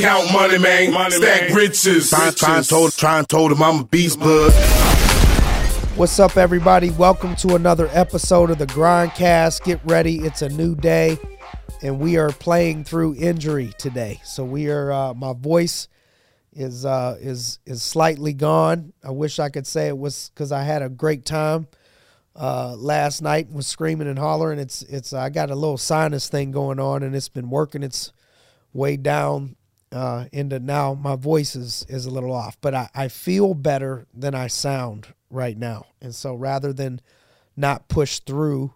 Count money, man. Money, Stack man. riches. Try, try, and told, try told him I'm a beast, bud. What's up, everybody? Welcome to another episode of the Grindcast. Get ready, it's a new day, and we are playing through injury today. So we are. Uh, my voice is uh, is is slightly gone. I wish I could say it was because I had a great time uh, last night. Was screaming and hollering. It's it's I got a little sinus thing going on, and it's been working its way down uh, into now. My voice is is a little off, but I, I feel better than I sound right now. And so rather than not push through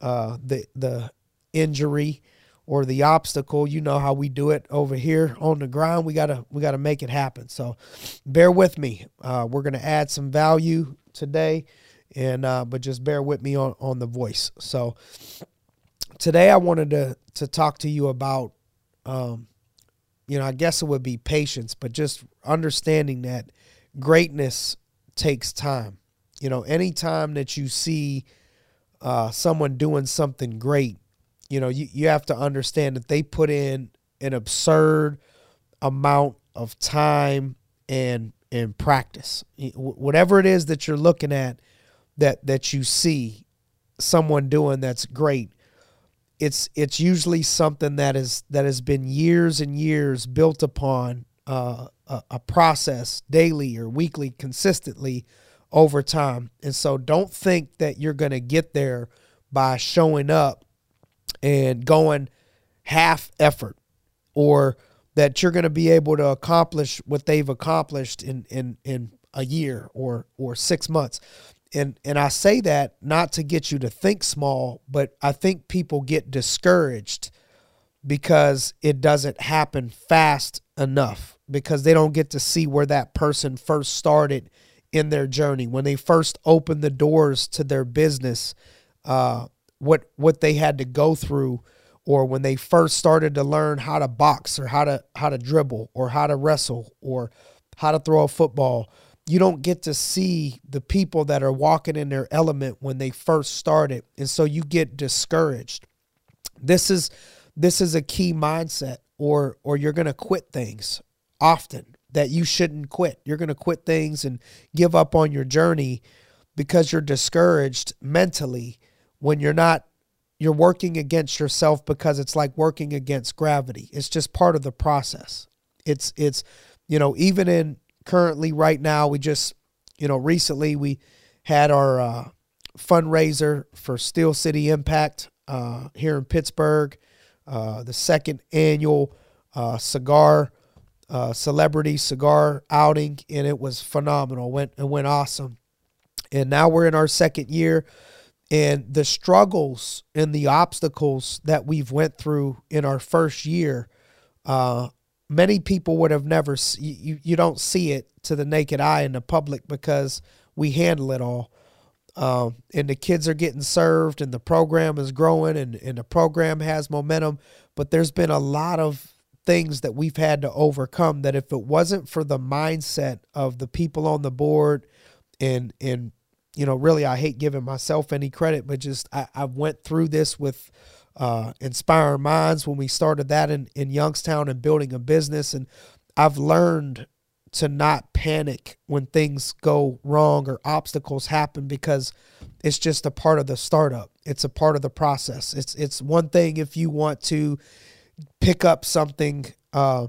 uh, the the injury or the obstacle, you know how we do it over here on the ground. We gotta we gotta make it happen. So bear with me. Uh, we're gonna add some value today and uh, but just bear with me on on the voice. So today I wanted to to talk to you about, um, you know, I guess it would be patience, but just understanding that greatness takes time. You know, anytime that you see uh, someone doing something great, you know, you, you have to understand that they put in an absurd amount of time and and practice. Whatever it is that you're looking at, that that you see someone doing that's great it's it's usually something that is that has been years and years built upon uh, a, a, process daily or weekly consistently over time. And so don't think that you're going to get there by showing up and going half effort or that you're going to be able to accomplish what they've accomplished in in in a year or or 6 months and and I say that not to get you to think small, but I think people get discouraged because it doesn't happen fast enough because they don't get to see where that person first started in their journey. When they first opened the doors to their business uh, what what they had to go through or when they first started to learn how to box or how to how to dribble or how to wrestle or how to throw a football you don't get to see the people that are walking in their element when they first started. And so you get discouraged. This is this is a key mindset or or you're going to quit things often that you shouldn't quit. You're going to quit things and give up on your journey because you're discouraged mentally when you're not you're working against yourself because it's like working against gravity. It's just part of the process. It's it's you know even in currently right now we just you know recently we had our uh, fundraiser for steel city impact uh, here in pittsburgh uh, the second annual uh, cigar uh, celebrity cigar outing and it was phenomenal went it went awesome. And now we're in our second year and the struggles and the obstacles that we've went through in our first year uh, many people would have never you, you don't see it to the naked eye in the public because we handle it all. Um, and the kids are getting served and the program is growing and, and the program has momentum but there's been a lot of things that we've had to overcome that if it wasn't for the mindset of the people on the board and and you know really i hate giving myself any credit but just i, I went through this with uh, Inspiring Minds when we started that in, in Youngstown and building a business. And I've learned to not panic when things go wrong or obstacles happen because it's just a part of the startup. It's a part of the process. It's it's one thing if you want to pick up something uh,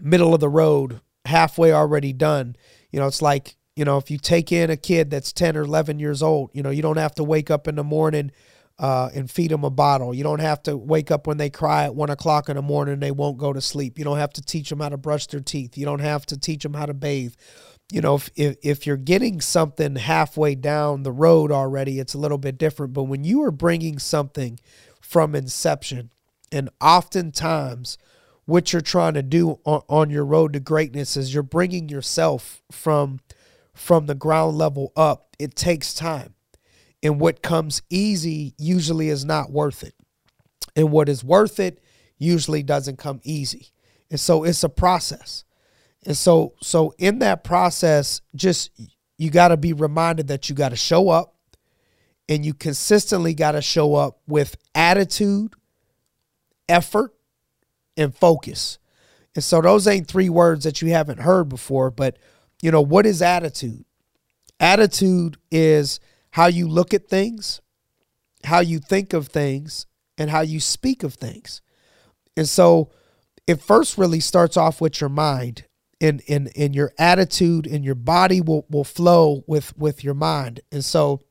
middle of the road, halfway already done. You know, it's like you know if you take in a kid that's ten or eleven years old. You know, you don't have to wake up in the morning uh, and feed them a bottle. You don't have to wake up when they cry at one o'clock in the morning they won't go to sleep. You don't have to teach them how to brush their teeth. You don't have to teach them how to bathe. You know, if, if, if you're getting something halfway down the road already, it's a little bit different. But when you are bringing something from inception, and oftentimes what you're trying to do on, on your road to greatness is you're bringing yourself from from the ground level up. It takes time and what comes easy usually is not worth it. And what is worth it usually doesn't come easy. And so it's a process. And so so in that process just you got to be reminded that you got to show up and you consistently got to show up with attitude, effort, and focus. And so those ain't three words that you haven't heard before, but you know, what is attitude? Attitude is how you look at things, how you think of things, and how you speak of things. And so it first really starts off with your mind and in in your attitude and your body will will flow with with your mind. And so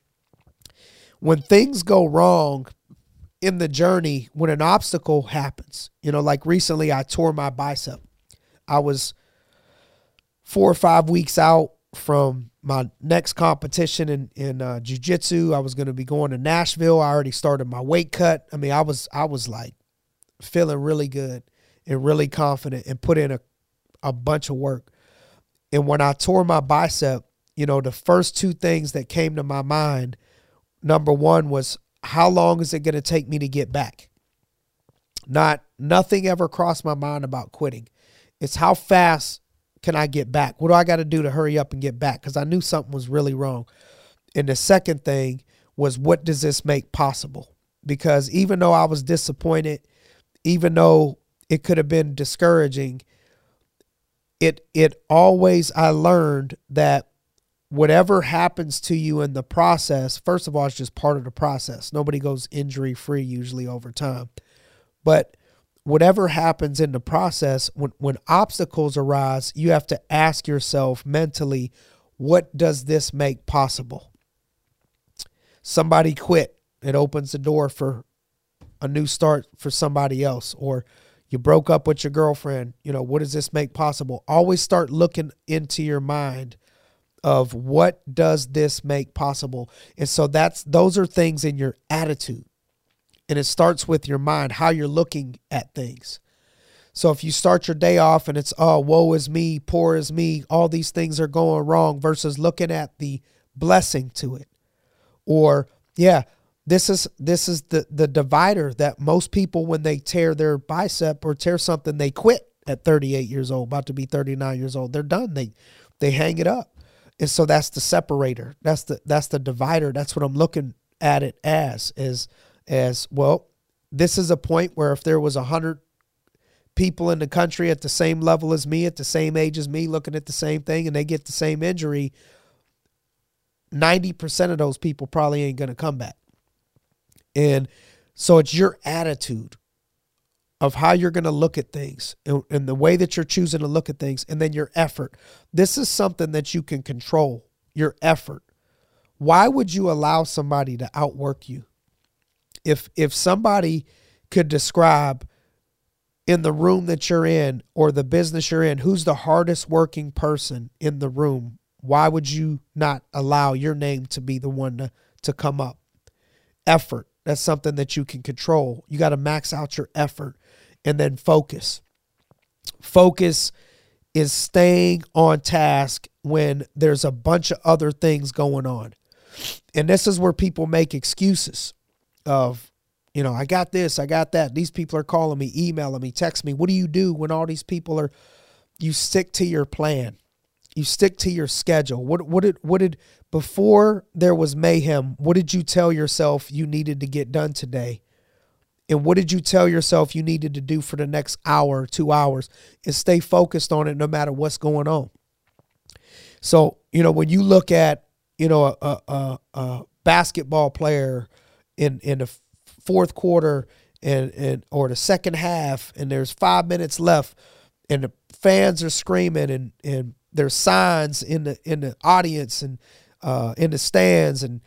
when things go wrong in the journey, when an obstacle happens, you know, like recently I tore my bicep. I was four or five weeks out from my next competition in in uh, jiu-jitsu. I was going to be going to Nashville. I already started my weight cut. I mean, I was I was like feeling really good and really confident and put in a a bunch of work. And when I tore my bicep, you know, the first two things that came to my mind, number one was how long is it going to take me to get back? Not nothing ever crossed my mind about quitting. It's how fast can I get back? What do I got to do to hurry up and get back? Because I knew something was really wrong. And the second thing was, what does this make possible? Because even though I was disappointed, even though it could have been discouraging, it it always I learned that whatever happens to you in the process, first of all, it's just part of the process. Nobody goes injury free usually over time. But whatever happens in the process, when, when obstacles arise, you have to ask yourself mentally, what does this make possible? Somebody quit. It opens the door for a new start for somebody else. Or you broke up with your girlfriend. You know, what does this make possible? Always start looking into your mind of what does this make possible? And so that's those are things in your attitude and it starts with your mind, how you're looking at things. So if you start your day off and it's, oh, woe is me, poor is me, all these things are going wrong, versus looking at the blessing to it. Or, yeah, this is this is the the divider that most people when they tear their bicep or tear something, they quit at 38 years old, about to be 39 years old. They're done. They they hang it up. And so that's the separator. That's the that's the divider. That's what I'm looking at it as is as well. This is a point where if there was a hundred people in the country at the same level as me, at the same age as me, looking at the same thing, and they get the same injury, ninety percent of those people probably ain't gonna come back. And so it's your attitude of how you're going to look at things and, and, the way that you're choosing to look at things, and then your effort. This is something that you can control your effort. Why would you allow somebody to outwork you? If if somebody could describe in the room that you're in or the business you're in who's the hardest working person in the room? Why would you not allow your name to be the one to, to come up? Effort. That's something that you can control. You got to max out your effort and then focus. Focus is staying on task when there's a bunch of other things going on. And this is where people make excuses of, you know, I got this, I got that. These people are calling me, emailing me, text me. What do you do when all these people are? You stick to your plan. You stick to your schedule. What what did what did before there was mayhem? What did you tell yourself you needed to get done today? And what did you tell yourself you needed to do for the next hour, two hours, and stay focused on it no matter what's going on. So you know when you look at you know a, a, a basketball player in in the fourth quarter and and or the second half and there's five minutes left and the fans are screaming and and there's signs in the in the audience and uh, in the stands and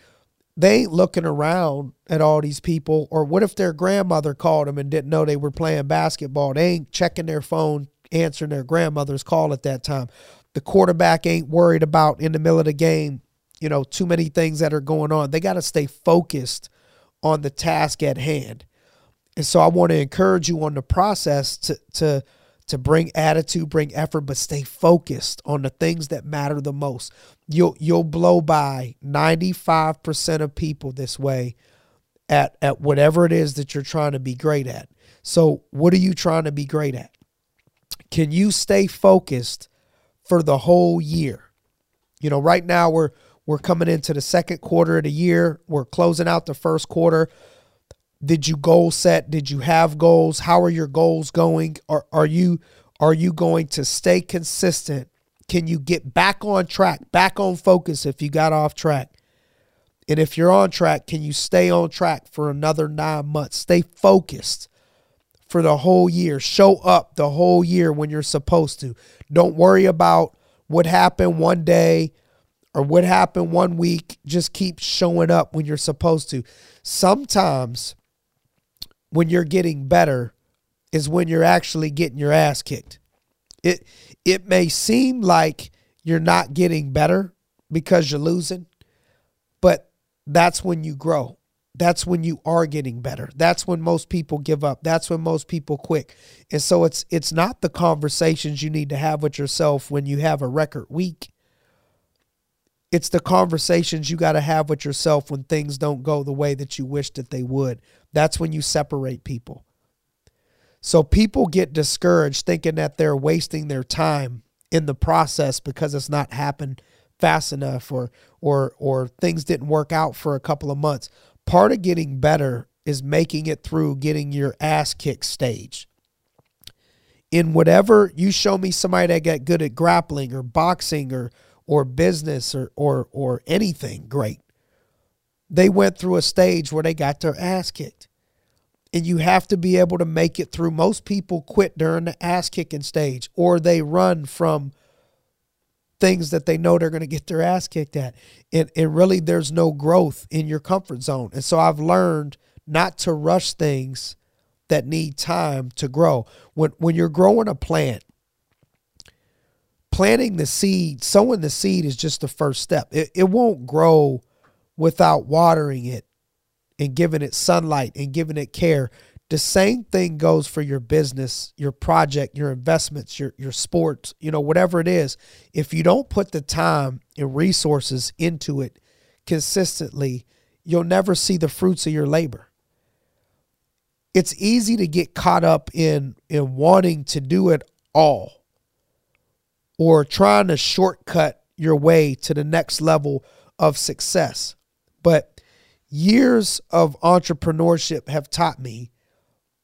they ain't looking around at all these people or what if their grandmother called them and didn't know they were playing basketball? They ain't checking their phone answering their grandmother's call at that time. The quarterback ain't worried about in the middle of the game you know too many things that are going on. They got to stay focused on the task at hand. And so I want to encourage you on the process to to to bring attitude, bring effort, but stay focused on the things that matter the most. You'll you'll blow by 95% of people this way at at whatever it is that you're trying to be great at. So, what are you trying to be great at? Can you stay focused for the whole year? You know, right now we're we're coming into the second quarter of the year. We're closing out the first quarter. Did you goal set? Did you have goals? How are your goals going? Are are you Are you going to stay consistent? Can you get back on track, back on focus if you got off track? And if you're on track, can you stay on track for another nine months? Stay focused for the whole year. Show up the whole year when you're supposed to. Don't worry about what happened one day or what happened one week. Just keep showing up when you're supposed to. Sometimes when you're getting better is when you're actually getting your ass kicked. It it may seem like you're not getting better because you're losing, but that's when you grow. That's when you are getting better. That's when most people give up. That's when most people quit. And so it's it's not the conversations you need to have with yourself when you have a record week. It's the conversations you got to have with yourself when things don't go the way that you wish that they would. That's when you separate people. So people get discouraged thinking that they're wasting their time in the process because it's not happened fast enough or or or things didn't work out for a couple of months. Part of getting better is making it through getting your ass kicked stage. In whatever you show me somebody that got good at grappling or boxing or or business or or or anything great. They went through a stage where they got their ass kicked. And you have to be able to make it through. Most people quit during the ass kicking stage or they run from things that they know they're going to get their ass kicked at. And, and really, there's no growth in your comfort zone. And so I've learned not to rush things that need time to grow. When, when you're growing a plant, planting the seed, sowing the seed is just the first step. It, it won't grow without watering it and giving it sunlight and giving it care. The same thing goes for your business, your project, your investments, your your sports, you know, whatever it is. If you don't put the time and resources into it consistently, you'll never see the fruits of your labor. It's easy to get caught up in in wanting to do it all or trying to shortcut your way to the next level of success. But years of entrepreneurship have taught me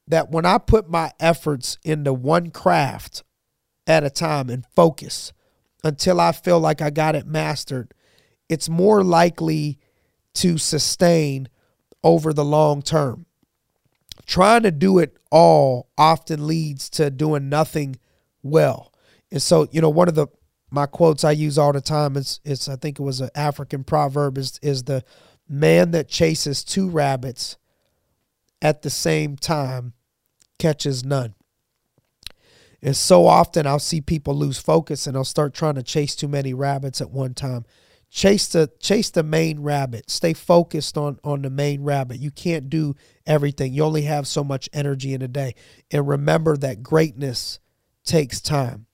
that when I put my efforts into one craft at a time and focus until I feel like I got it mastered, it's more likely to sustain over the long term. Trying to do it all often leads to doing nothing well. And so, you know, one of the my quotes I use all the time is is I think it was an African proverb is is the man that chases two rabbits at the same time catches none. And so often I'll see people lose focus and they'll start trying to chase too many rabbits at one time. Chase the chase the main rabbit. Stay focused on on the main rabbit. You can't do everything. You only have so much energy in a day. And remember that greatness takes time.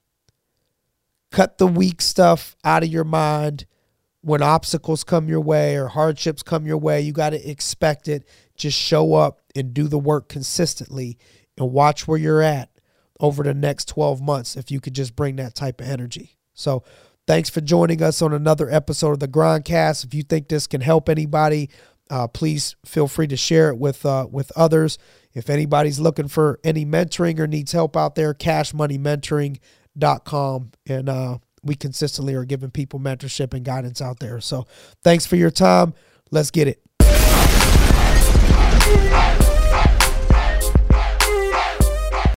Cut the weak stuff out of your mind when obstacles come your way or hardships come your way, you got to expect it. Just show up and do the work consistently and watch where you're at over the next 12 months if you could just bring that type of energy. So, thanks for joining us on another episode of the Grindcast. If you think this can help anybody, uh, please feel free to share it with uh, with others. If anybody's looking for any mentoring or needs help out there, cashmoneymentoring.com and uh, we consistently are giving people mentorship and guidance out there. So thanks for your time. Let's get it.